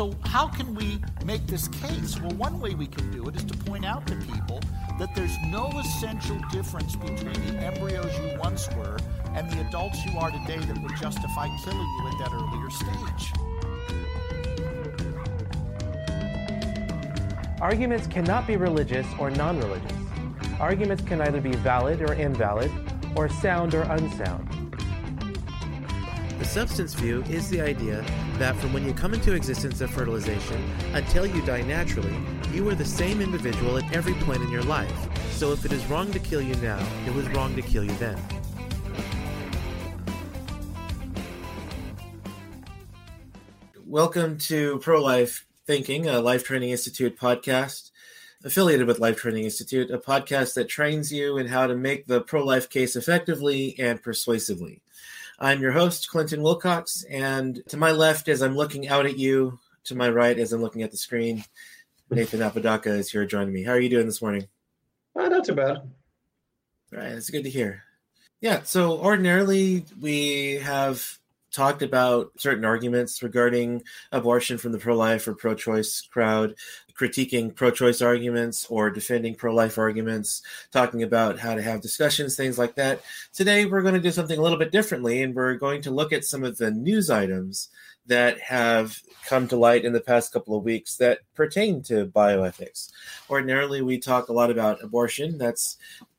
So, how can we make this case? Well, one way we can do it is to point out to people that there's no essential difference between the embryos you once were and the adults you are today that would justify killing you at that earlier stage. Arguments cannot be religious or non religious. Arguments can either be valid or invalid, or sound or unsound. The substance view is the idea that from when you come into existence of fertilization until you die naturally, you are the same individual at every point in your life. So if it is wrong to kill you now, it was wrong to kill you then. Welcome to Pro Life Thinking, a Life Training Institute podcast affiliated with Life Training Institute, a podcast that trains you in how to make the pro life case effectively and persuasively. I'm your host, Clinton Wilcox, and to my left, as I'm looking out at you, to my right, as I'm looking at the screen, Nathan Apodaca is here joining me. How are you doing this morning? Uh, not too bad. All right, it's good to hear. Yeah, so ordinarily we have talked about certain arguments regarding abortion from the pro life or pro choice crowd, critiquing pro choice arguments or defending pro life arguments, talking about how to have discussions, things like that. Today, we're going to do something a little bit differently, and we're going to look at some of the news items that have come to light in the past couple of weeks that pertain to bioethics. Ordinarily, we talk a lot about abortion. That's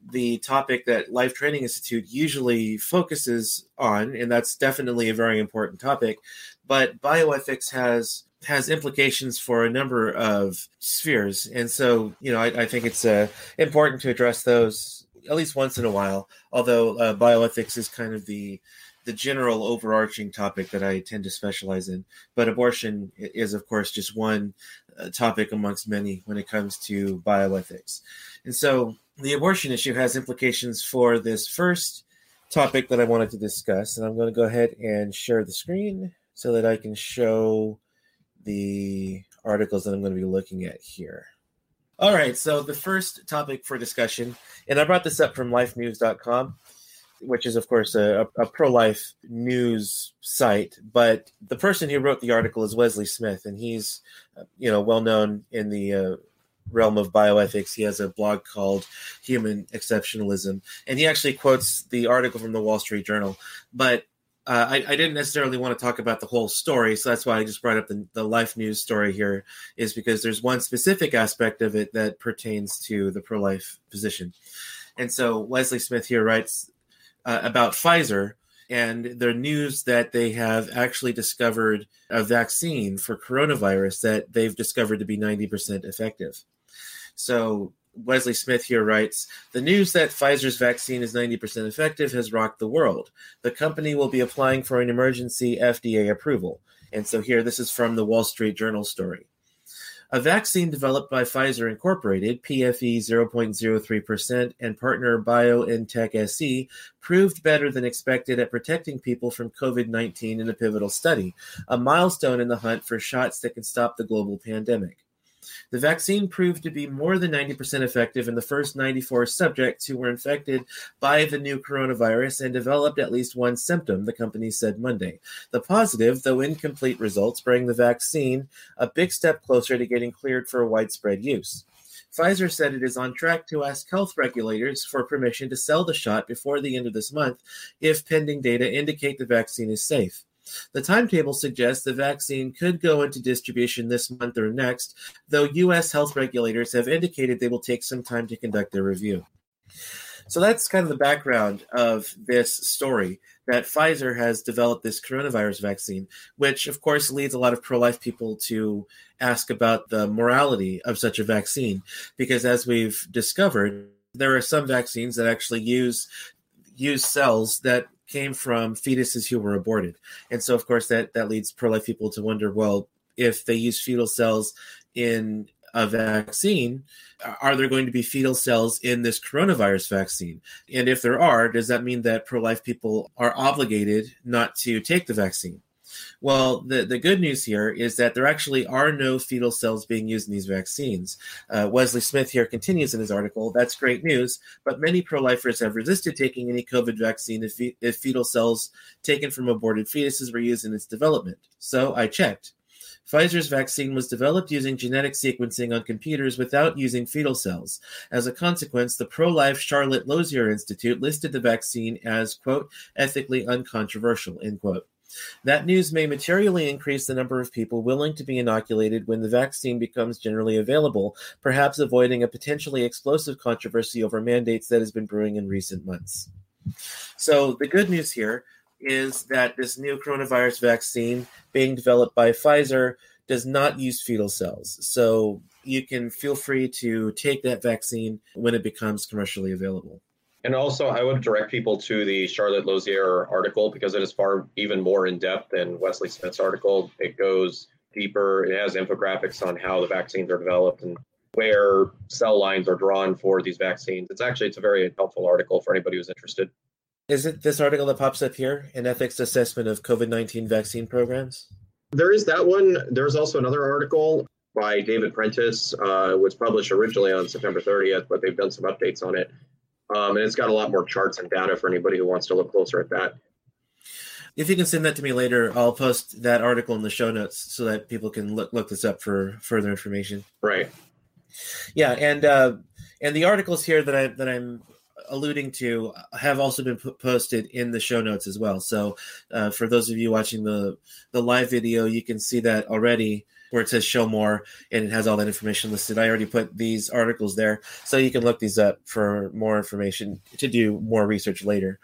the topic that Life Training Institute usually focuses on, and that's definitely a very important topic. But bioethics has has implications for a number of spheres, and so you know I, I think it's uh, important to address those at least once in a while. Although uh, bioethics is kind of the the general overarching topic that I tend to specialize in, but abortion is of course just one uh, topic amongst many when it comes to bioethics, and so the abortion issue has implications for this first topic that I wanted to discuss. And I'm going to go ahead and share the screen so that I can show the articles that I'm going to be looking at here. All right, so the first topic for discussion, and I brought this up from lifenews.com, which is, of course, a, a pro life news site. But the person who wrote the article is Wesley Smith, and he's, you know, well known in the uh, realm of bioethics. He has a blog called Human Exceptionalism, and he actually quotes the article from the Wall Street Journal. But uh, I, I, didn't necessarily want to talk about the whole story, so that's why I just brought up the, the life news story here, is because there's one specific aspect of it that pertains to the pro life position. And so Wesley Smith here writes uh, about Pfizer and the news that they have actually discovered a vaccine for coronavirus that they've discovered to be 90% effective. So Wesley Smith here writes The news that Pfizer's vaccine is 90% effective has rocked the world. The company will be applying for an emergency FDA approval. And so here, this is from the Wall Street Journal story. A vaccine developed by Pfizer Incorporated, PFE 0.03%, and partner BioNTech SE proved better than expected at protecting people from COVID 19 in a pivotal study, a milestone in the hunt for shots that can stop the global pandemic. The vaccine proved to be more than 90% effective in the first 94 subjects who were infected by the new coronavirus and developed at least one symptom, the company said Monday. The positive, though incomplete results bring the vaccine a big step closer to getting cleared for widespread use. Pfizer said it is on track to ask health regulators for permission to sell the shot before the end of this month if pending data indicate the vaccine is safe. The timetable suggests the vaccine could go into distribution this month or next, though U.S. health regulators have indicated they will take some time to conduct their review. So that's kind of the background of this story that Pfizer has developed this coronavirus vaccine, which of course leads a lot of pro life people to ask about the morality of such a vaccine. Because as we've discovered, There are some vaccines that actually use use cells that came from fetuses who were aborted. And so of course that that leads pro-life people to wonder, well, if they use fetal cells in a vaccine, are there going to be fetal cells in this coronavirus vaccine? And if there are, does that mean that pro life people are obligated not to take the vaccine? Well, the, the good news here is that there actually are no fetal cells being used in these vaccines. Uh, Wesley Smith here continues in his article that's great news, but many pro lifers have resisted taking any COVID vaccine if, if fetal cells taken from aborted fetuses were used in its development. So I checked. Pfizer's vaccine was developed using genetic sequencing on computers without using fetal cells. As a consequence, the pro life Charlotte Lozier Institute listed the vaccine as, quote, ethically uncontroversial, end quote. That news may materially increase the number of people willing to be inoculated when the vaccine becomes generally available, perhaps avoiding a potentially explosive controversy over mandates that has been brewing in recent months. So, the good news here is that this new coronavirus vaccine being developed by Pfizer does not use fetal cells. So you can feel free to take that vaccine when it becomes commercially available. And also, I would direct people to the Charlotte Lozier article because it is far even more in depth than Wesley Smith's article. It goes deeper. It has infographics on how the vaccines are developed and where cell lines are drawn for these vaccines. It's actually it's a very helpful article for anybody who's interested. Is it this article that pops up here, an ethics assessment of COVID 19 vaccine programs? There is that one. There's also another article by David Prentice, uh, was published originally on September 30th, but they've done some updates on it. Um, and it's got a lot more charts and data for anybody who wants to look closer at that. If you can send that to me later, I'll post that article in the show notes so that people can look look this up for further information. Right. Yeah, and uh, and the articles here that I that I'm alluding to have also been posted in the show notes as well. So uh, for those of you watching the the live video, you can see that already where it says show more and it has all that information listed. I already put these articles there, so you can look these up for more information to do more research later.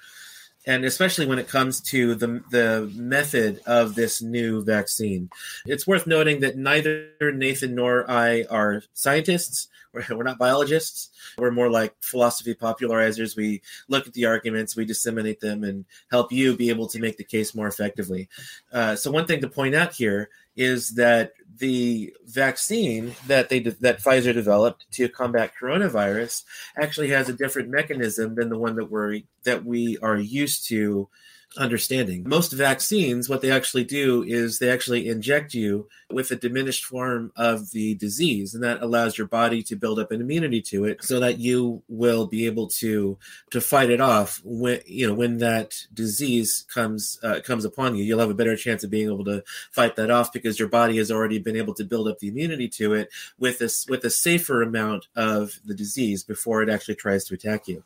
And especially when it comes to the the method of this new vaccine, it's worth noting that neither Nathan nor I are scientists. We're, not biologists. We're more like philosophy popularizers. We look at the arguments, we disseminate them, and help you be able to make the case more effectively. Uh, so, one thing to point out here is that the vaccine that they that Pfizer developed to combat coronavirus actually has a different mechanism than the one that we're that we are used to understanding. Most vaccines, what they actually do is they actually inject you with a diminished form of the disease, and that allows your body to build up an immunity to it, so that you will be able to to fight it off when you know when that disease comes uh, comes upon you. You'll have a better chance of being able to fight that off because your body has already been able to build up the immunity to it with this with a safer amount of the disease before it actually tries to attack you.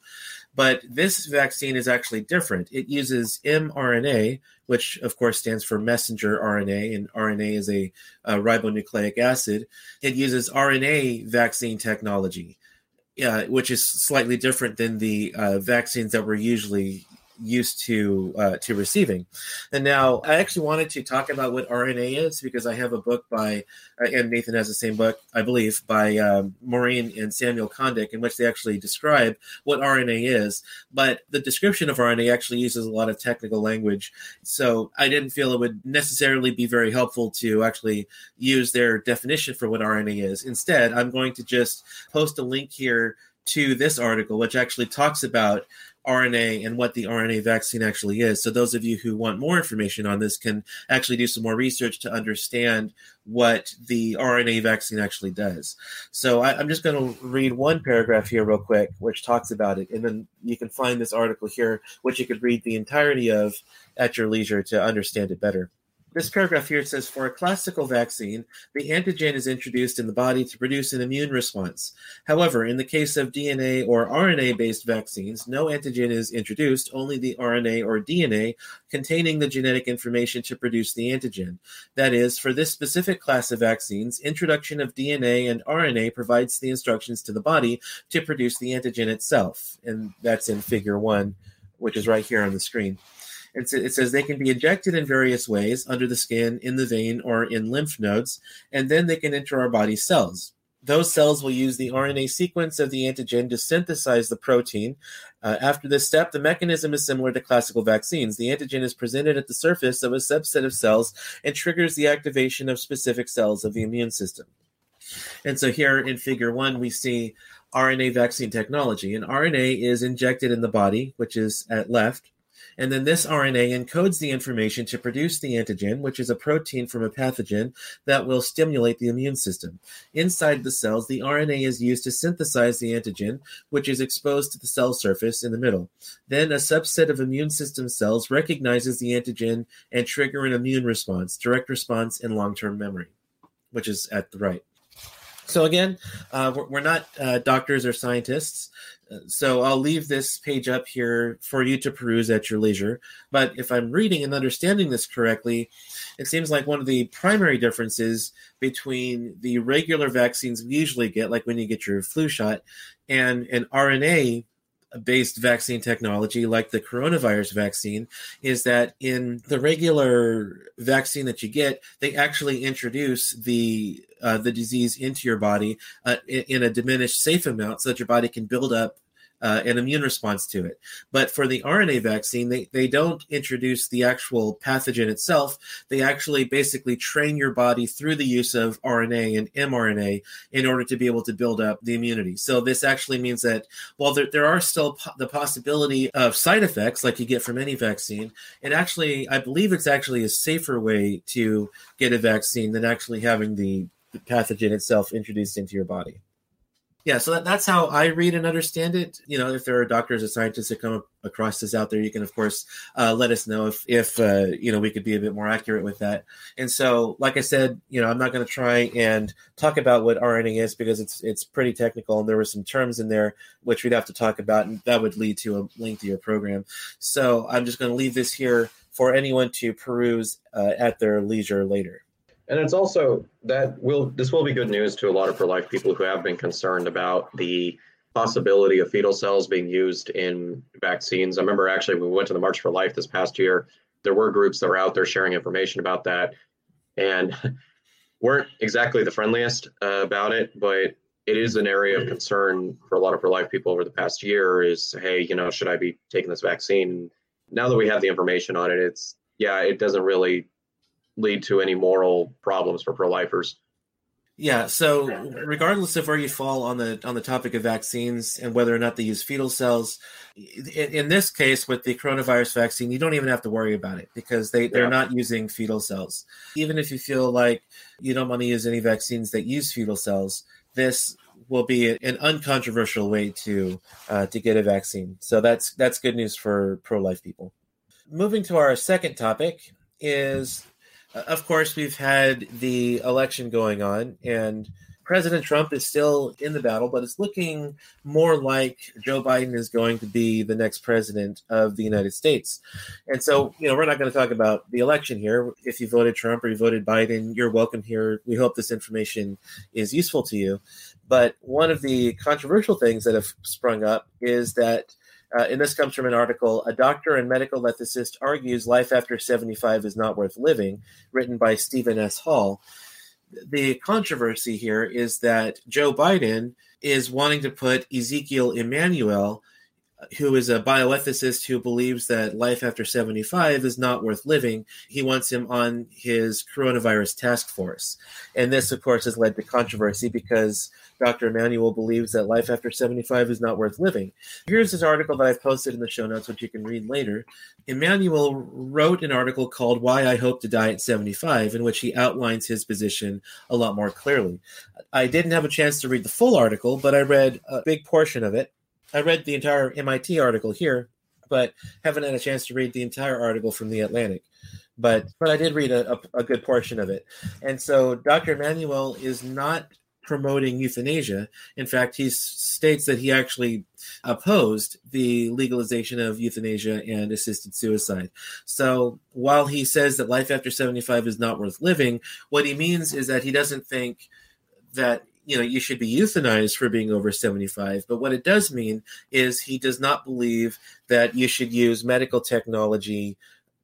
But this vaccine is actually different. It uses mRNA, which of course stands for messenger RNA, and RNA is a, a ribonucleic acid. It uses RNA vaccine technology, uh, which is slightly different than the uh, vaccines that we're usually used to uh, to receiving. And now I actually wanted to talk about what RNA is because I have a book by uh, and Nathan has the same book, I believe, by um, Maureen and Samuel Condic, in which they actually describe what RNA is. But the description of RNA actually uses a lot of technical language, so I didn't feel it would necessarily be very helpful to actually use their definition for what RNA is. Instead, I'm going to just post a link here to this article, which actually talks about RNA and what the RNA vaccine actually is. So, those of you who want more information on this can actually do some more research to understand what the RNA vaccine actually does. So, I, am just going to read one paragraph here, real quick, which talks about it. And then you can find this article here, which you could read the entirety of at your leisure to understand it better. This paragraph here says for a classical vaccine, the antigen is introduced in the body to produce an immune response. However, in the case of DNA or RNA based vaccines, no antigen is introduced, only the RNA or DNA containing the genetic information to produce the antigen. That is, for this specific class of vaccines, introduction of DNA and RNA provides the instructions to the body to produce the antigen itself. And that's in figure one, which is right here on the screen. It, says they can be injected in various ways under the skin, in the vein, or in lymph nodes, and then they can enter our body's cells. those cells will use the RNA sequence of the antigen to synthesize the protein. Uh, after this step, the mechanism is similar to classical vaccines. The antigen is presented at the surface of a subset of cells and triggers the activation of specific cells of the immune system. And so here in figure one, we see RNA vaccine technology. And RNA is injected in the body, which is at left. And then this RNA encodes the information to produce the antigen, which is a protein from a pathogen that will stimulate the immune system. Inside the cells, the RNA is used to synthesize the antigen, which is exposed to the cell surface in the middle. Then a subset of immune system cells recognizes the antigen and trigger an immune response, direct response, and long term memory, which is at the right. So again, uh, we're, not uh, doctors or scientists, uh, so I'll leave this page up here for you to peruse at your leisure. But if I'm reading and understanding this correctly, it seems like one of the primary differences between the regular vaccines we usually get, like when you get your flu shot, and an RNA based vaccine technology like the coronavirus vaccine is that in the regular vaccine that you get they actually introduce the uh, the disease into your body uh, in, in, a diminished safe amount so that your body can build up uh, an immune response to it. But for the RNA vaccine, they, they don't introduce the actual pathogen itself. They actually basically train your body through the use of RNA and mRNA in order to be able to build up the immunity. So this actually means that while there, there are still po- the possibility of side effects like you get from any vaccine, it actually, I believe it's actually a safer way to get a vaccine than actually having the pathogen itself introduced into your body yeah so that, that's how i read and understand it. You know if there are doctors or scientists that come across this out there you can of course uh, let us know if if uh, you know we could be a bit more accurate with that. And so like i said you know i'm not going to try and talk about what rna is because it's it's pretty technical and there were some terms in there which we'd have to talk about and that would lead to a lengthier program. So i'm just going to leave this here for anyone to peruse uh, at their leisure later and it's also that will this will be good news to a lot of pro-life people who have been concerned about the possibility of fetal cells being used in vaccines. I remember actually we went to the March for Life this past year. There were groups that were out there sharing information about that, and weren't exactly the friendliest uh, about it, but it is an area of concern for a lot of pro-life people over the past year. Is hey, you know, should I be taking this vaccine? Now that we have the information on it, it's yeah, it doesn't really lead to any moral problems for pro-lifers. Yeah, so regardless of where you fall on the on the topic of vaccines and whether or not they use fetal cells, in, in this case with the coronavirus vaccine, you don't even have to worry about it because they they're yeah. not using fetal cells. Even if you feel like you don't want to use any vaccines that use fetal cells, this will be an uncontroversial way to uh, to get a vaccine. So that's that's good news for pro life people. Moving to our second topic is Uh, of course, we've had the election going on, and President Trump is still in the battle, but it's looking more like Joe Biden is going to be the next president of the United States. And so, you know, we're not going to talk about the election here. If you voted Trump or you voted Biden, you're welcome here. We hope this information is useful to you. But one of the controversial things that have sprung up is that uh, and this comes from an article A Doctor and Medical Ethicist Argues Life After 75 is Not Worth Living, written by Stephen S. Hall. The controversy here is that Joe Biden is wanting to put Ezekiel Emanuel who is a bioethicist who believes that life after 75 is not worth living. He wants him on his coronavirus task force. And this, of course, has led to controversy because Dr. Emanuel believes that life after 75 is not worth living. Here's this article that I've posted in the show notes, which you can read later. Emanuel wrote an article called Why I Hope to Die at 75, in which he outlines his position a lot more clearly. I didn't have a chance to read the full article, but I read a big portion of it I read the entire MIT article here, but haven't had a chance to read the entire article from the Atlantic. But but I did read a, a, a good portion of it, and so Dr. Emanuel is not promoting euthanasia. In fact, he states that he actually opposed the legalization of euthanasia and assisted suicide. So while he says that life after 75 is not worth living, what he means is that he doesn't think that you know you should be euthanized for being over 75 but what it does mean is he does not believe that you should use medical technology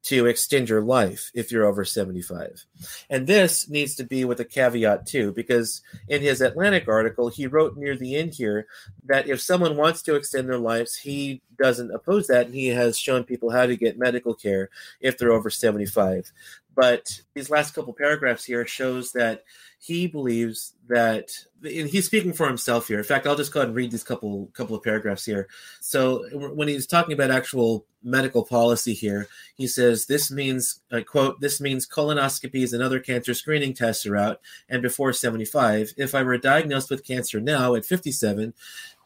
to extend your life if you're over 75. And this needs to be with a caveat too, because in his Atlantic article, he wrote near the end here that if someone wants to extend their lives, he doesn't oppose that. And he has shown people how to get medical care if they're over 75. But these last couple paragraphs here shows that he believes that and he's speaking for himself here. In fact, I'll just go ahead and read these couple couple of paragraphs here. So when he's talking about actual medical policy here, he says this means uh, quote this means colonoscopies and other cancer screening tests are out and before 75. If I were diagnosed with cancer now at 57,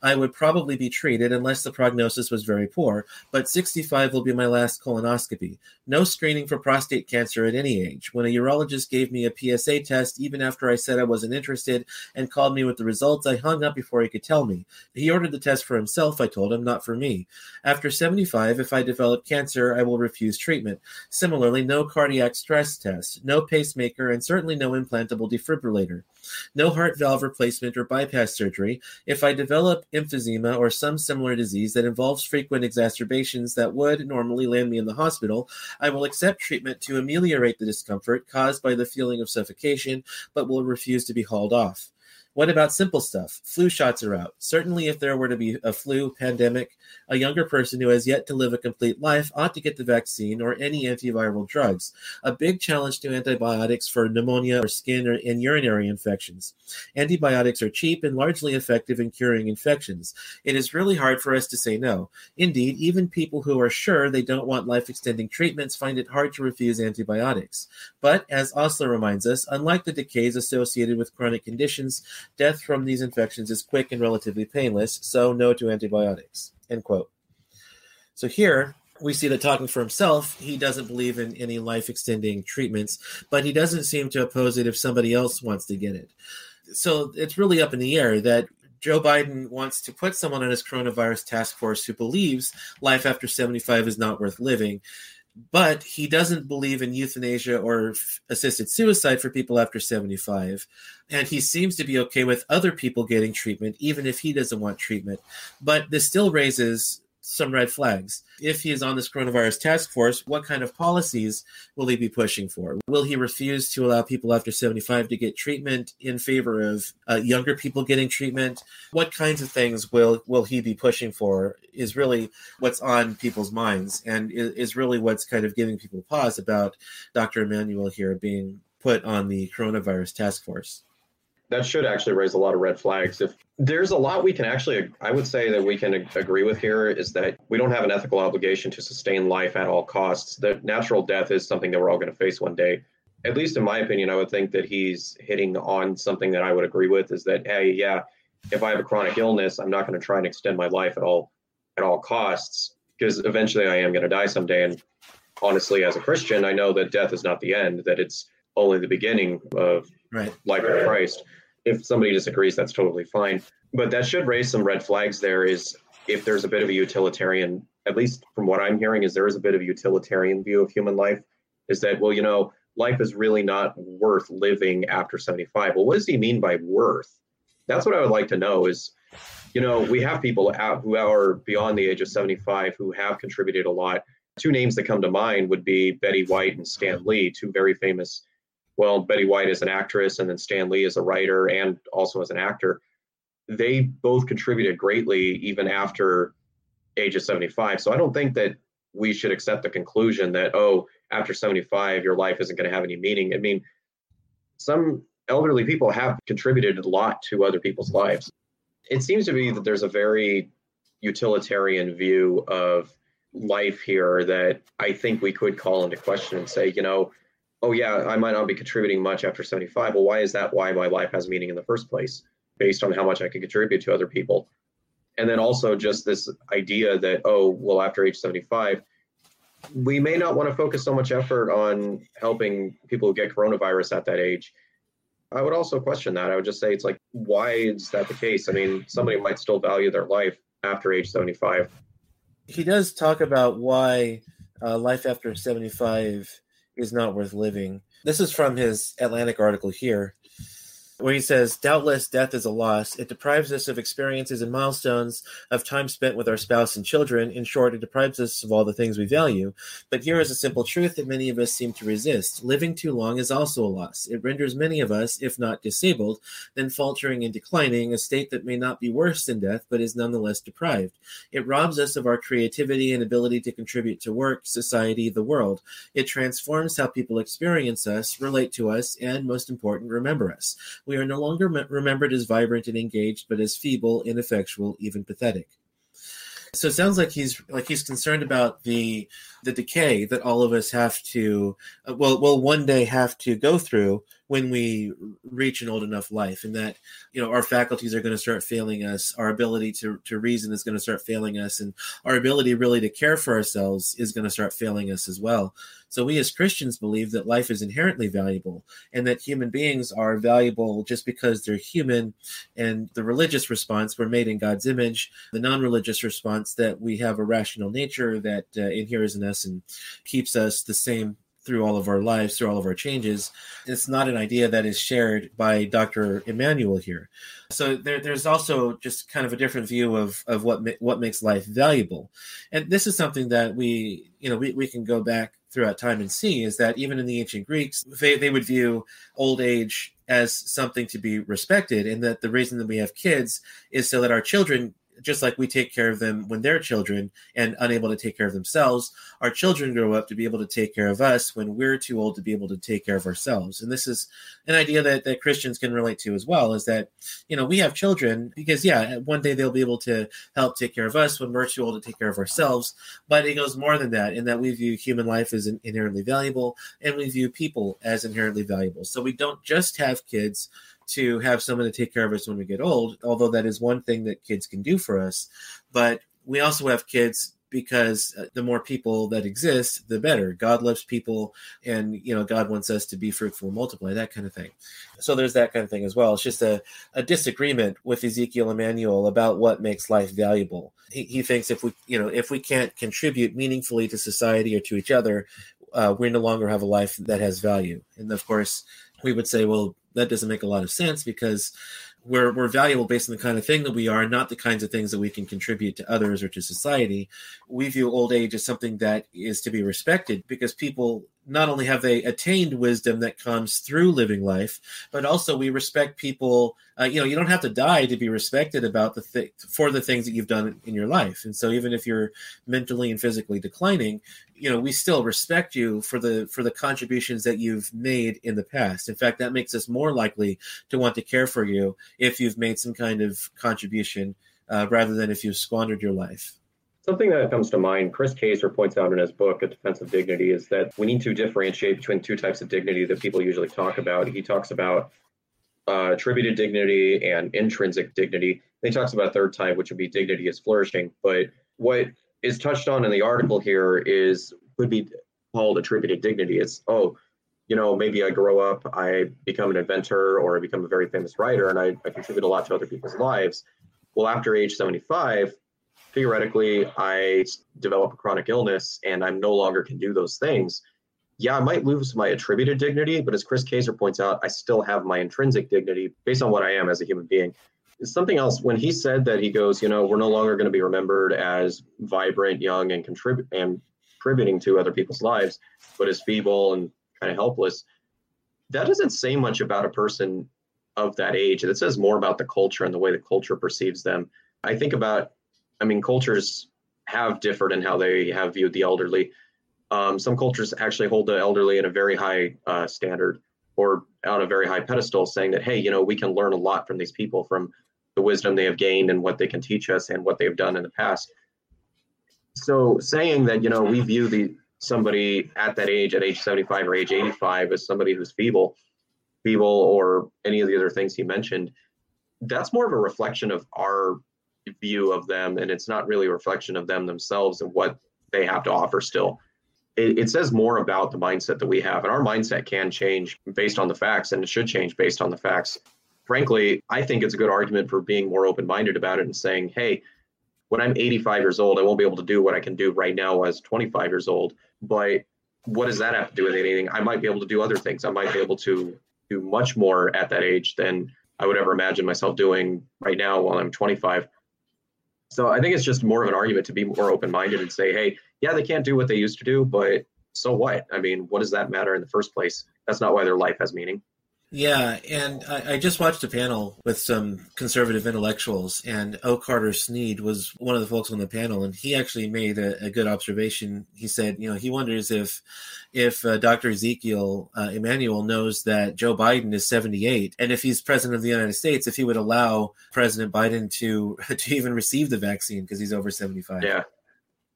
I would probably be treated unless the prognosis was very poor, but 65 will be my last colonoscopy. No screening for prostate cancer at any age. When a urologist gave me a PSA test, even after I said I wasn't interested, and called me with the results, I hung up before he could tell me. He ordered the test for himself, I told him, not for me. After 75, if I develop cancer, I will refuse treatment. Similarly, no cardiac stress test, no pacemaker, and certainly no implantable defibrillator. No heart valve replacement or bypass surgery. If I develop emphysema or some similar disease that involves frequent exacerbations that would normally land me in the hospital, I will accept treatment to ameliorate the discomfort caused by the feeling of suffocation, but will refuse to be hauled off. What about simple stuff? Flu shots are out. Certainly, if there were to be a flu pandemic, a younger person who has yet to live a complete life ought to get the vaccine or any antiviral drugs. A big challenge to antibiotics for pneumonia or skin or, and urinary infections. Antibiotics are cheap and largely effective in curing infections. It is really hard for us to say no. Indeed, even people who are sure they don't want life extending treatments find it hard to refuse antibiotics. But, as Osler reminds us, unlike the decays associated with chronic conditions, Death from these infections is quick and relatively painless, so no to antibiotics. End quote. So here we see that talking for himself, he doesn't believe in any life extending treatments, but he doesn't seem to oppose it if somebody else wants to get it. So it's really up in the air that Joe Biden wants to put someone on his coronavirus task force who believes life after 75 is not worth living but he doesn't believe in euthanasia or assisted suicide for people after 75 and he seems to be okay with other people getting treatment even if he doesn't want treatment. But this still raises some red flags. If he is on this coronavirus task force, what kind of policies will he be pushing for? Will he refuse to allow people after 75 to get treatment in favor of uh, younger people getting treatment? What kinds of things will will he be pushing for? Is really what's on people's minds, and is, is really what's kind of giving people pause about Dr. Emanuel here being put on the coronavirus task force that should actually raise a lot of red flags. If there's a lot we can actually, I would say that we can agree with here is that we don't have an ethical obligation to sustain life at all costs. That natural death is something that we're all going to face one day. At least in my opinion, I would think that he's hitting on something that I would agree with is that, hey, yeah, if I have a chronic illness, I'm not going to try and extend my life at all at all costs because eventually I am going to die someday. And honestly, as a Christian, I know that death is not the end, that it's only the beginning of right. life in Christ if somebody disagrees, that's totally fine. But that should raise some red flags. There is if there's a bit of a utilitarian, at least from what I'm hearing, is there is a bit of a utilitarian view of human life. Is that well, you know, life is really not worth living after 75. Well, what does he mean by worth? That's what I would like to know. Is you know, we have people out who are beyond the age of 75 who have contributed a lot. Two names that come to mind would be Betty White and Stan Lee, two very famous well, Betty White is an actress, and then Stan Lee is a writer and also as an actor. They both contributed greatly even after age of 75. So I don't think that we should accept the conclusion that, oh, after 75, your life isn't going to have any meaning. I mean, some elderly people have contributed a lot to other people's lives. It seems to be that there's a very utilitarian view of life here that I think we could call into question and say, you know, oh yeah, I might not be contributing much after 75. Well, why is that? Why my life has meaning in the first place, based on how much I can contribute to other people. And then also just this idea that, oh, well, after age 75, we may not want to focus so much effort on helping people who get coronavirus at that age. I would also question that. I would just say it's like, why is that the case? I mean, somebody might still value their life after age 75. He does talk about why uh, life after 75 is not worth living. This is from his Atlantic article here. Where he says, Doubtless death is a loss. It deprives us of experiences and milestones, of time spent with our spouse and children. In short, it deprives us of all the things we value. But here is a simple truth that many of us seem to resist living too long is also a loss. It renders many of us, if not disabled, then faltering and declining, a state that may not be worse than death, but is nonetheless deprived. It robs us of our creativity and ability to contribute to work, society, the world. It transforms how people experience us, relate to us, and most important, remember us. We are no longer remembered as vibrant and engaged, but as feeble, ineffectual, even pathetic. So it sounds like he's like he's concerned about the the decay that all of us have to uh, well will one day have to go through when we reach an old enough life and that you know our faculties are going to start failing us our ability to, to reason is going to start failing us and our ability really to care for ourselves is going to start failing us as well. So we as christians believe that life is inherently valuable and that human beings are valuable just because they're human and the religious response we're made in god's image. The non-religious response that we have a rational nature that uh, inheres in us and keeps us the same through all of our lives, through all of our changes. It's not an idea that is shared by Dr. Emanuel here. So there, there's also just kind of a different view of, of what what makes life valuable, and this is something that we you know we, we can go back throughout time and see is that even in the ancient Greeks they, they would view old age as something to be respected, and that the reason that we have kids is so that our children just like we take care of them when they're children and unable to take care of themselves, our children grow up to be able to take care of us when we're too old to be able to take care of ourselves. And this is an idea that, that Christians can relate to as well is that, you know, we have children because, yeah, one day they'll be able to help take care of us when we're too old to take care of ourselves. But it goes more than that in that we view human life as inherently valuable and we view people as inherently valuable. So we don't just have kids to have someone to take care of us when we get old, although that is one thing that kids can do for us. But we also have kids because uh, the more people that exist, the better. God loves people, and you know God wants us to be fruitful and multiply, that kind of thing. So there's that kind of thing as well. It's just a, a disagreement with Ezekiel Emanuel about what makes life valuable. He, he thinks if we you know if we can't contribute meaningfully to society or to each other, uh, we no longer have a life that has value. And of course, we would say, well, that doesn't make a lot of sense because we're we're valuable based on the kind of thing that we are, not the kinds of things that we can contribute to others or to society. We view old age as something that is to be respected because people not only have they attained wisdom that comes through living life, but also we respect people. Uh, you know, you don't have to die to be respected about the th- for the things that you've done in your life. And so, even if you're mentally and physically declining, you know, we still respect you for the for the contributions that you've made in the past. In fact, that makes us more likely to want to care for you if you've made some kind of contribution, uh, rather than if you've squandered your life. Something that comes to mind, Chris Kaczor points out in his book, A Defense of Dignity, is that we need to differentiate between two types of dignity that people usually talk about. He talks about uh, attributed dignity and intrinsic dignity. And he talks about a third type, which would be dignity as flourishing. But what is touched on in the article here is could be called attributed dignity. It's, oh, you know, maybe I grow up, I become an inventor or I become a very famous writer and I, I contribute a lot to other people's lives. Well, after age 75, theoretically I develop a chronic illness and I no longer can do those things, yeah, I might lose my attributed dignity, but as Chris Kaczor points out, I still have my intrinsic dignity based on what I am as a human being. Something else, when he said that he goes, you know, we're no longer going to be remembered as vibrant, young, and contribute and contributing to other people's lives, but as feeble and kind of helpless. That doesn't say much about a person of that age. It says more about the culture and the way the culture perceives them. I think about I mean, cultures have differed in how they have viewed the elderly. Um, some cultures actually hold the elderly in a very high uh, standard or on a very high pedestal, saying that, hey, you know, we can learn a lot from these people, from the wisdom they have gained and what they can teach us and what they've done in the past. So saying that, you know, we view the somebody at that age, at age 75 or age 85, as somebody who's feeble, feeble, or any of the other things he mentioned, that's more of a reflection of our view of them and it's not really a reflection of them themselves and what they have to offer still it, it, says more about the mindset that we have and our mindset can change based on the facts and it should change based on the facts frankly i think it's a good argument for being more open-minded about it and saying hey when i'm 85 years old i won't be able to do what i can do right now as 25 years old but what does that have to do with anything i might be able to do other things i might be able to do much more at that age than I would ever imagine myself doing right now while I'm 25. So I think it's just more of an argument to be more open minded and say, hey, yeah, they can't do what they used to do, but so what? I mean, what does that matter in the first place? That's not why their life has meaning. Yeah, and I, I, just watched a panel with some conservative intellectuals, and O. Carter Snead was one of the folks on the panel, and he actually made a, a good observation. He said, you know, he wonders if if uh, Dr. Ezekiel uh, Emanuel knows that Joe Biden is 78, and if he's president of the United States, if he would allow President Biden to to even receive the vaccine because he's over 75. Yeah.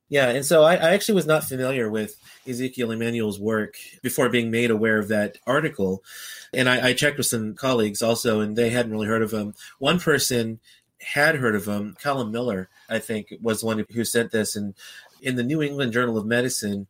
Yeah, and so I, I, actually was not familiar with Ezekiel Emanuel's work before being made aware of that article. And I, I, checked with some colleagues also, and they hadn't really heard of him. One person had heard of him, Colin Miller, I think, was the one who sent this. And in the New England Journal of Medicine,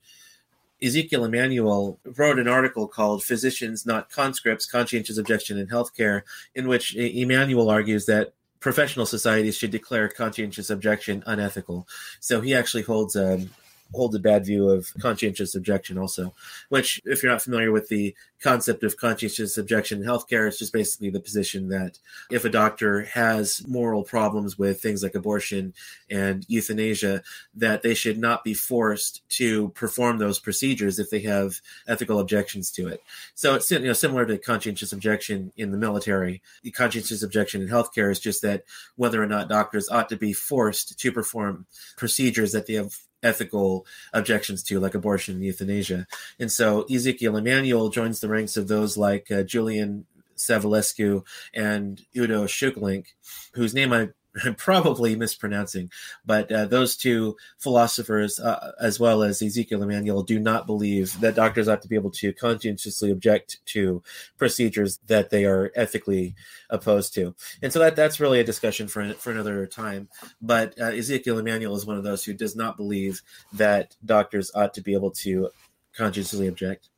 Ezekiel Emanuel wrote an article called Physicians Not Conscripts Conscientious Objection in Healthcare, in which Emanuel argues that professional societies should declare conscientious objection unethical. So he actually holds um, holds a bad view of conscientious objection also which if you're not familiar with the concept of conscientious objection in healthcare it's just basically the position that if a doctor has moral problems with things like abortion and euthanasia that they should not be forced to perform those procedures if they have ethical objections to it so it's you know similar to conscientious objection in the military the conscientious objection in healthcare is just that whether or not doctors ought to be forced to perform procedures that they have ethical objections to, like abortion and euthanasia. And so Ezekiel Emanuel joins the ranks of those like uh, Julian Savulescu and Udo Schuklenk, whose name I I'm probably mispronouncing, but uh, those two philosophers, uh, as well as Ezekiel Emanuel, do not believe that doctors ought to be able to conscientiously object to procedures that they are ethically opposed to. And so that that's really a discussion for for another time. But uh, Ezekiel Emanuel is one of those who does not believe that doctors ought to be able to conscientiously object.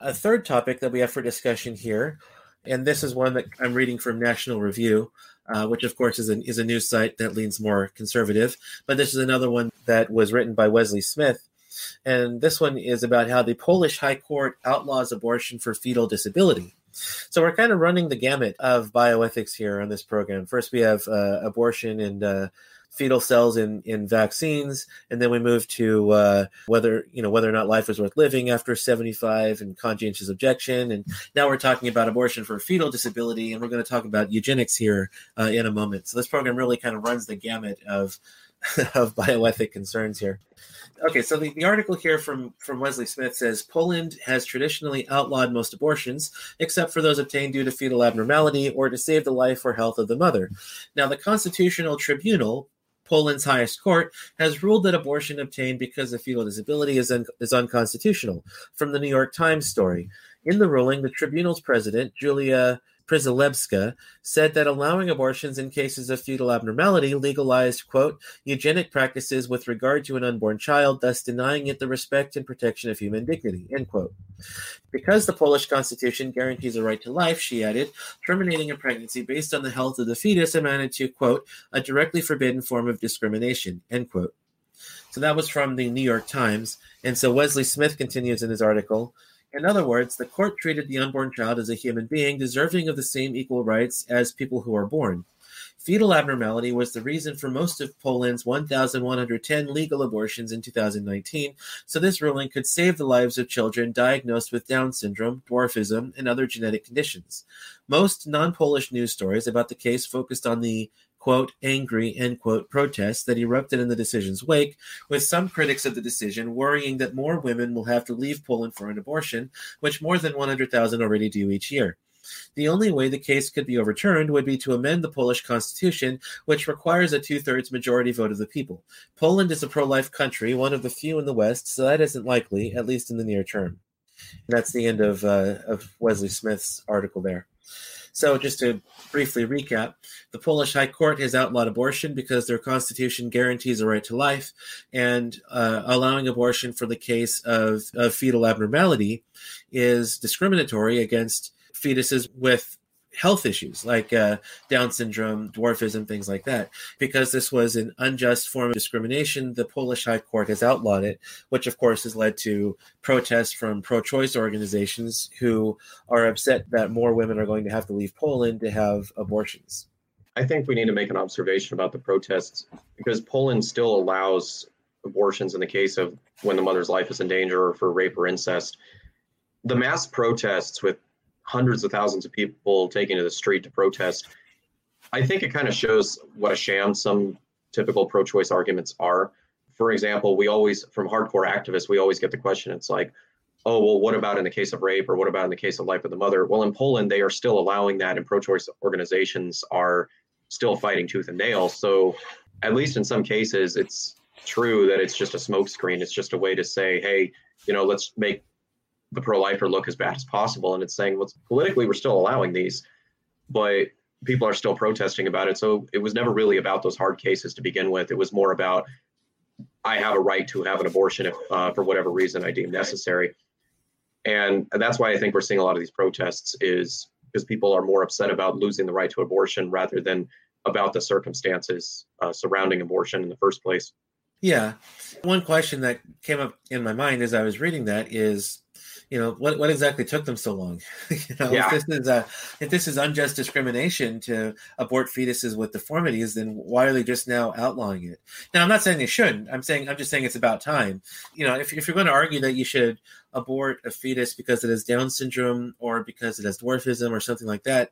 A third topic that we have for discussion here, and this is one that I'm reading from National Review uh, which of course is a, is a news site that leans more conservative. But this is another one that was written by Wesley Smith. And this one is about how the Polish High Court outlaws abortion for fetal disability. So we're kind of running the gamut of bioethics here on this program. First, we have uh, abortion and uh, fetal cells in in vaccines, and then we move to uh, whether you know whether or not life is worth living after 75 and conscientious objection, and now we're talking about abortion for fetal disability, and we're going to talk about eugenics here uh, in a moment. So this program really kind of runs the gamut of of bioethic concerns here. Okay, so the, the article here from, from Wesley Smith says Poland has traditionally outlawed most abortions, except for those obtained due to fetal abnormality or to save the life or health of the mother. Now, the Constitutional Tribunal Poland's highest court, has ruled that abortion obtained because of fetal disability is, un- is unconstitutional. From the New York Times story. In the ruling, the tribunal's president, Julia Przyłębska said that allowing abortions in cases of fetal abnormality legalized, quote, eugenic practices with regard to an unborn child, thus denying it the respect and protection of human dignity, end quote. Because the Polish constitution guarantees a right to life, she added, terminating a pregnancy based on the health of the fetus amounted to, quote, a directly forbidden form of discrimination, end quote. So that was from the New York Times. And so Wesley Smith continues in his article in other words, the court treated the unborn child as a human being deserving of the same equal rights as people who are born. Fetal abnormality was the reason for most of Poland's 1,110 legal abortions in 2019, so this ruling could save the lives of children diagnosed with Down syndrome, dwarfism, and other genetic conditions. Most non Polish news stories about the case focused on the quote, angry, end quote, protests that erupted in the decision's wake, with some critics of the decision worrying that more women will have to leave Poland for an abortion, which more than 100,000 already do each year. The only way the case could be overturned would be to amend the Polish constitution, which requires a two thirds majority vote of the people. Poland is a pro life country, one of the few in the West, so that isn't likely, at least in the near term. And that's the end of, uh, of Wesley Smith's article there. So, just to briefly recap, the Polish High Court has outlawed abortion because their constitution guarantees a right to life, and uh, allowing abortion for the case of, of fetal abnormality is discriminatory against fetuses with health issues like uh, Down syndrome, dwarfism, things like that. Because this was an unjust form of discrimination, the Polish High Court has outlawed it, which of course has led to protests from pro choice organizations who are upset that more women are going to have to leave Poland to have abortions. I think we need to make an observation about the protests because Poland still allows abortions in the case of when the mother's life is in danger or for rape or incest. The mass protests with hundreds of thousands of people taking to the street to protest, I think it kind of shows what a sham some typical pro choice arguments are. For example, we always, from hardcore activists, we always get the question it's like, oh, well, what about in the case of rape or what about in the case of life of the mother? Well, in Poland, they are still allowing that, and pro choice organizations are still fighting tooth and nail. So, at least in some cases, it's true that it's just a smokescreen. It's just a way to say, hey, you know, let's make the pro-lifer look as bad as possible. And it's saying, well, politically, we're still allowing these, but people are still protesting about it. So it was never really about those hard cases to begin with. It was more about I have a right to have an abortion if, uh, for whatever reason I deem necessary. And that's why I think we're seeing a lot of these protests is because people are more upset about losing the right to abortion rather than about the circumstances uh, surrounding abortion in the first place. Yeah. One question that came up in my mind as I was reading that is you know what what exactly took them so long? You know yeah. if this is a if this is unjust discrimination to abort fetuses with deformities then why are they just now outlawing it? Now i'm not saying they shouldn't. I'm saying i'm just saying it's about time. You know if, if you're going to argue that you should abort a fetus because it has Down syndrome or because it has dwarfism or something like that,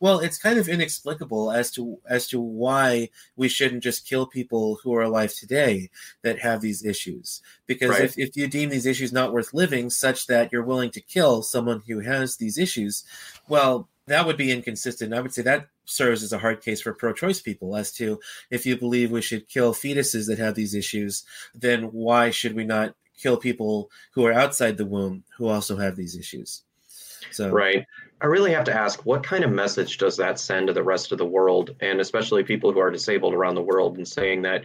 well, it's kind of inexplicable as to as to why we shouldn't just kill people who are alive today that have these issues. Because right. if, if you deem these issues not worth living, such that you're willing to kill someone who has these issues, well, that would be inconsistent. I would say that serves as a hard case for pro-choice people as to if you believe we should kill fetuses that have these issues, then why should we not kill people who are outside the womb who also have these issues. So right. I really have to ask, what kind of message does that send to the rest of the world, and especially people who are disabled around the world, and saying that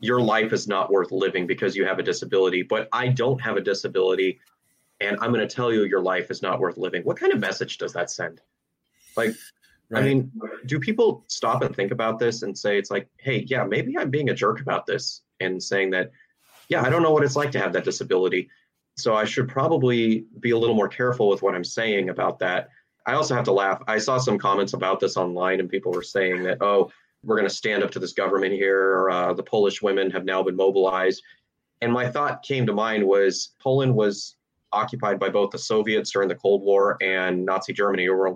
your life is not worth living because you have a disability, but I don't have a disability, and I'm going to tell you your life is not worth living. What kind of message does that send? Like, right. I mean, do people stop and think about this and say, it's like, hey, yeah, maybe I'm being a jerk about this, and saying that yeah, I don't know what it's like to have that disability. So I should probably be a little more careful with what I'm saying about that. I also have to laugh. I saw some comments about this online, and people were saying that, oh, we're going to stand up to this government here. Uh, the Polish women have now been mobilized. And my thought came to mind was Poland was occupied by both the Soviets during the Cold War and Nazi Germany during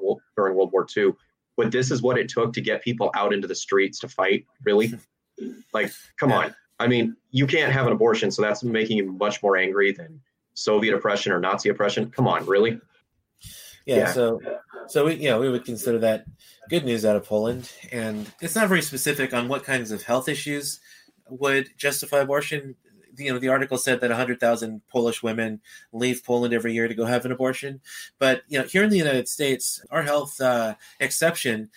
World War II. But this is what it took to get people out into the streets to fight. Really? Like, come yeah. on. I mean, you can't have an abortion, so that's making you much more angry than Soviet oppression or Nazi oppression. Come on, really? Yeah, yeah. so so we you know we would consider that good news out of Poland, and it's not very specific on what kinds of health issues would justify abortion. You know, the article said that 100,000 Polish women leave Poland every year to go have an abortion, but you know, here in the United States, our health uh, exception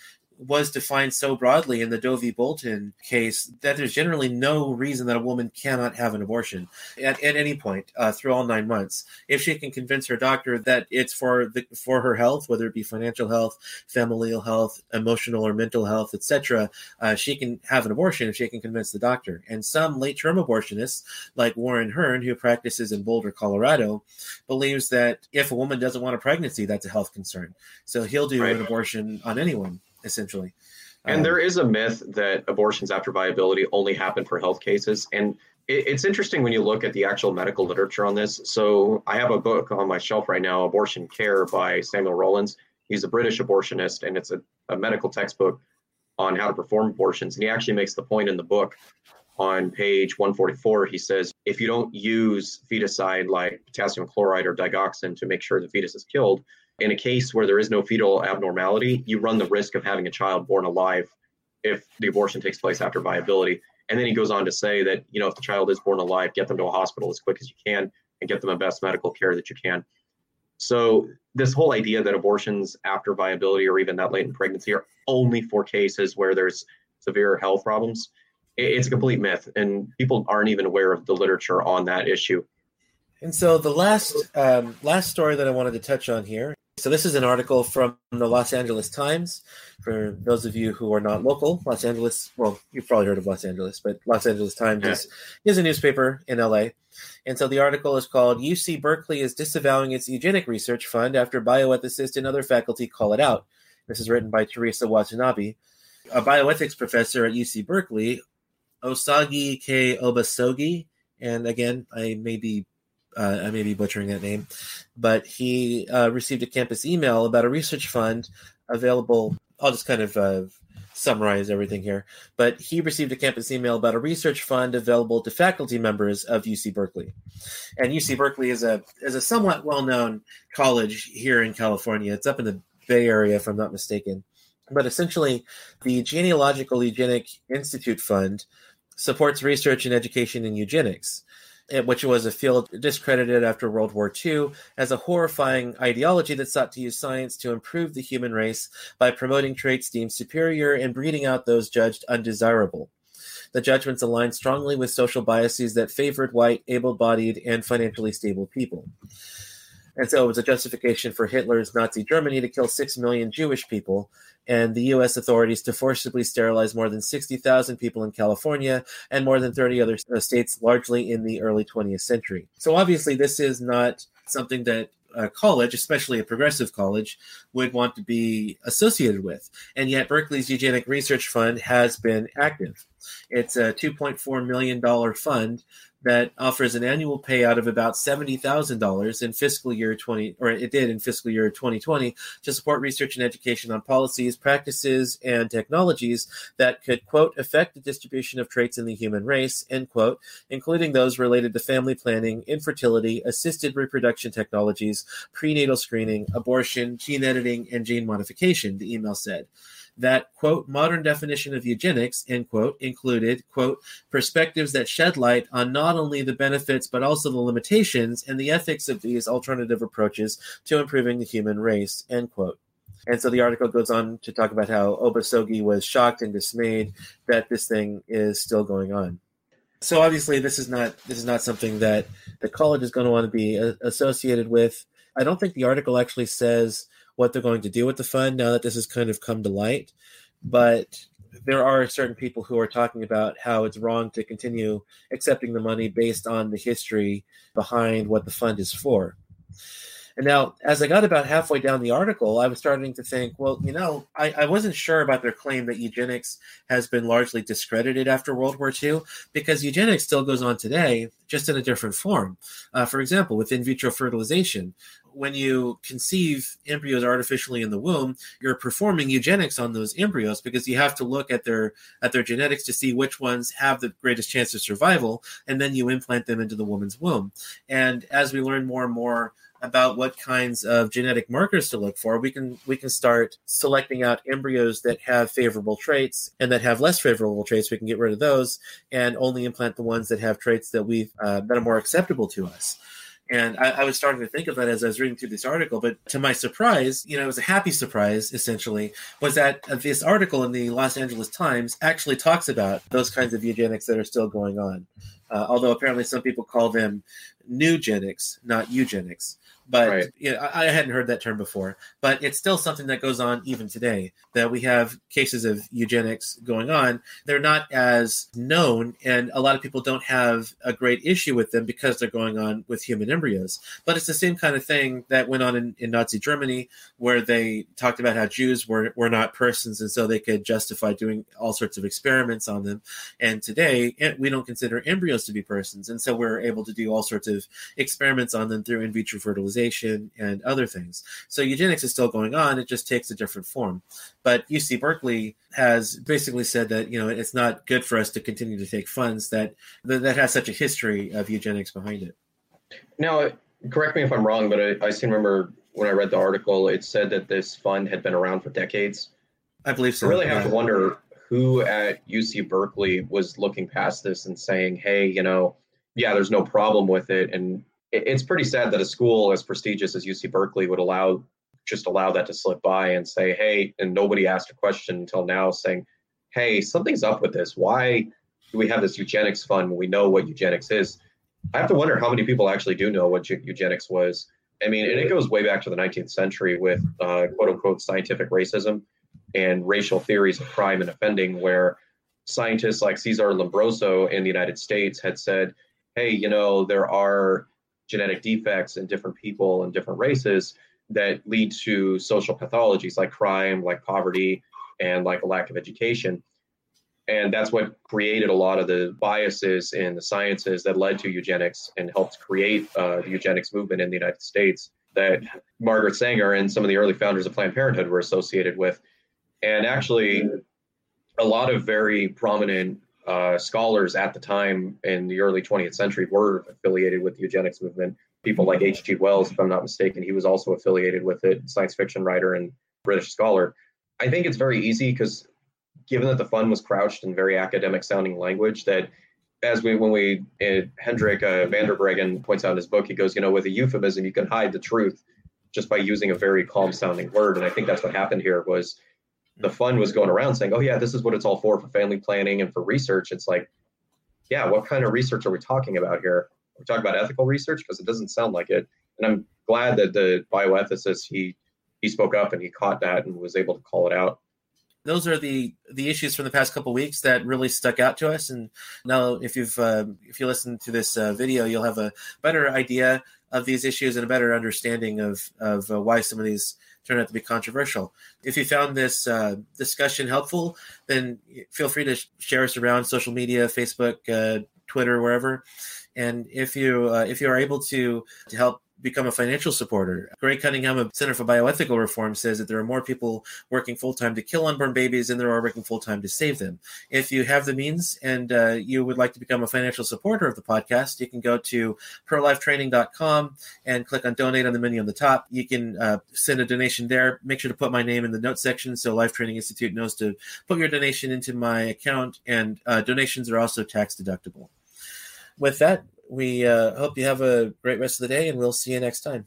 was defined so broadly in the Doe v. Bolton case that there's generally no reason that a woman cannot have an abortion at, at any point uh, through all nine months if she can convince her doctor that it's for the for her health, whether it be financial health, familial health, emotional or mental health, etc. Uh, she can have an abortion if she can convince the doctor. And some late term abortionists, like Warren Hern, who practices in Boulder, Colorado, believes that if a woman doesn't want a pregnancy, that's a health concern. So he'll do right. an abortion on anyone essentially. And um, there is a myth that abortions after viability only happen for health cases. And it, it's interesting when you look at the actual medical literature on this. So I have a book on my shelf right now, Abortion Care by Samuel Rowlands. He's a British abortionist, and it's a, a medical textbook on how to perform abortions. And he actually makes the point in the book on page 144. He says, if you don't use feticide like potassium chloride or digoxin to make sure the fetus is killed, in a case where there is no fetal abnormality, you run the risk of having a child born alive if the abortion takes place after viability. And then he goes on to say that, you know, if the child is born alive, get them to a hospital as quick as you can and get them the best medical care that you can. So, this whole idea that abortions after viability or even that late in pregnancy are only for cases where there's severe health problems, it's a complete myth. And people aren't even aware of the literature on that issue. And so, the last um, last story that I wanted to touch on here So this is an article from the Los Angeles Times. For those of you who are not local, Los Angeles, well, you've probably heard of Los Angeles, but Los Angeles Times yeah. is, is a newspaper in LA. And so the article is called UC Berkeley is disavowing its eugenic research fund after bioethicists and other faculty call it out. This is written by Teresa Watanabe, a bioethics professor at UC Berkeley, Osagie K. Obasogie. And again, I may be uh, I may be butchering that name, but he uh, received a campus email about a research fund available. I'll just kind of uh, summarize everything here. But he received a campus email about a research fund available to faculty members of UC Berkeley. And UC Berkeley is a is a somewhat well known college here in California. It's up in the Bay Area, if I'm not mistaken. But essentially, the Genealogical Eugenic Institute Fund supports research and education in eugenics Eh, which was a field discredited after World War II as a horrifying ideology that sought to use science to improve the human race by promoting traits deemed superior and breeding out those judged undesirable. The judgments aligned strongly with social biases that favored white, able bodied, and financially stable people. And so it was a justification for Hitler's Nazi Germany to kill 6 million Jewish people and the U.S. authorities to forcibly sterilize more than 60,000 people in California and more than 30 other uh, states, largely in the early 20th century. So obviously, this is not something that a college, especially a progressive college, would want to be associated with. And yet, Berkeley's Eugenic Research Fund has been active. It's a $2.4 million fund that offers an annual payout of about $70,000 in fiscal year 20 or it did in fiscal year 2020 to support research and education on policies, practices and technologies that could quote affect the distribution of traits in the human race end quote including those related to family planning, infertility, assisted reproduction technologies, prenatal screening, abortion, gene editing and gene modification the email said that, quote, modern definition of eugenics, end quote, included, quote, perspectives that shed light on not only the benefits but also the limitations and the ethics of these alternative approaches to improving the human race, end quote. And so the article goes on to talk about how Obasogie was shocked and dismayed that this thing is still going on. So obviously, this is not this is not something that the college is going to want to be uh, associated with. I don't think the article actually says what they're going to do with the fund now that this has kind of come to light. But there are certain people who are talking about how it's wrong to continue accepting the money based on the history behind what the fund is for. And now, as I got about halfway down the article, I was starting to think, well, you know, I, I, wasn't sure about their claim that eugenics has been largely discredited after World War II, because eugenics still goes on today, just in a different form. Uh, for example, with in vitro fertilization, when you conceive embryos artificially in the womb, you're performing eugenics on those embryos because you have to look at their at their genetics to see which ones have the greatest chance of survival, and then you implant them into the woman's womb. And as we learn more and more about what kinds of genetic markers to look for, we can we can start selecting out embryos that have favorable traits and that have less favorable traits. We can get rid of those and only implant the ones that have traits that we uh, that are more acceptable to us. And I, I, was starting to think of that as I was reading through this article. But to my surprise, you know, it was a happy surprise, essentially, was that this article in the Los Angeles Times actually talks about those kinds of eugenics that are still going on. Uh, although apparently some people call them newgenics, not eugenics. But right. you know, I, I, hadn't heard that term before. But it's still something that goes on even today. That we have cases of eugenics going on. They're not as known, and a lot of people don't have a great issue with them because they're going on with human embryos. But it's the same kind of thing that went on in, in Nazi Germany, where they talked about how Jews were were not persons, and so they could justify doing all sorts of experiments on them. And today, eh, we don't consider embryos to be persons, and so we're able to do all sorts of experiments on them through in vitro fertilization and other things. So eugenics is still going on; it just takes a different form. But UC Berkeley has basically said that you know it's not good for us to continue to take funds that that has such a history of eugenics behind it. Now, correct me if I'm wrong, but I, I seem remember when I read the article, it said that this fund had been around for decades. I believe so. I really have to wonder who at UC Berkeley was looking past this and saying, "Hey, you know, yeah, there's no problem with it," and it's pretty sad that a school as prestigious as UC Berkeley would allow just allow that to slip by and say, hey, and nobody asked a question until now saying, hey, something's up with this. Why do we have this eugenics fund when we know what eugenics is? I have to wonder how many people actually do know what eugenics was. I mean, and it goes way back to the 19th century with uh, quote unquote scientific racism and racial theories of crime and offending, where scientists like Cesar Lombroso in the United States had said, hey, you know, there are genetic defects in different people and different races that lead to social pathologies like crime, like poverty, and like a lack of education. And that's what created a lot of the biases in the sciences that led to eugenics and helped create uh, the eugenics movement in the United States that Margaret Sanger and some of the early founders of Planned Parenthood were associated with. And actually, a lot of very prominent uh, scholars at the time in the early 20th century were affiliated with the eugenics movement. People like H.G. Wells, if I'm not mistaken, he was also affiliated with it, science fiction writer and British scholar. I think it's very easy because given that the fund was crouched in very academic sounding language, that as we when we uh, Hendrik uh, van der Breggen points out in his book, he goes, you know, with a euphemism, you can hide the truth just by using a very calm sounding word. And I think that's what happened here was the fund was going around saying, "Oh yeah, this is what it's all for for family planning and for research." It's like, yeah, what kind of research are we talking about here? We're talking about ethical research because it doesn't sound like it. And I'm glad that the bioethicist he he spoke up and he caught that and was able to call it out. Those are the the issues from the past couple weeks that really stuck out to us. And now, if you've uh, if you listen to this uh, video, you'll have a better idea of these issues and a better understanding of of uh, why some of these turn out to be controversial. If you found this uh, discussion helpful, then feel free to share us around social media, Facebook, uh, Twitter, wherever. And if you uh, if you are able to to help become a financial supporter. Greg Cunningham of Center for Bioethical Reform says that there are more people working full time to kill unborn babies than there are working full time to save them. If you have the means and uh, you would like to become a financial supporter of the podcast, you can go to prolifetraining.com and click on donate on the menu on the top. You can uh, send a donation there. Make sure to put my name in the notes section so Life Training Institute knows to put your donation into my account, and uh, donations are also tax deductible. With that, we uh, hope you have a great rest of the day, and we'll see you next time.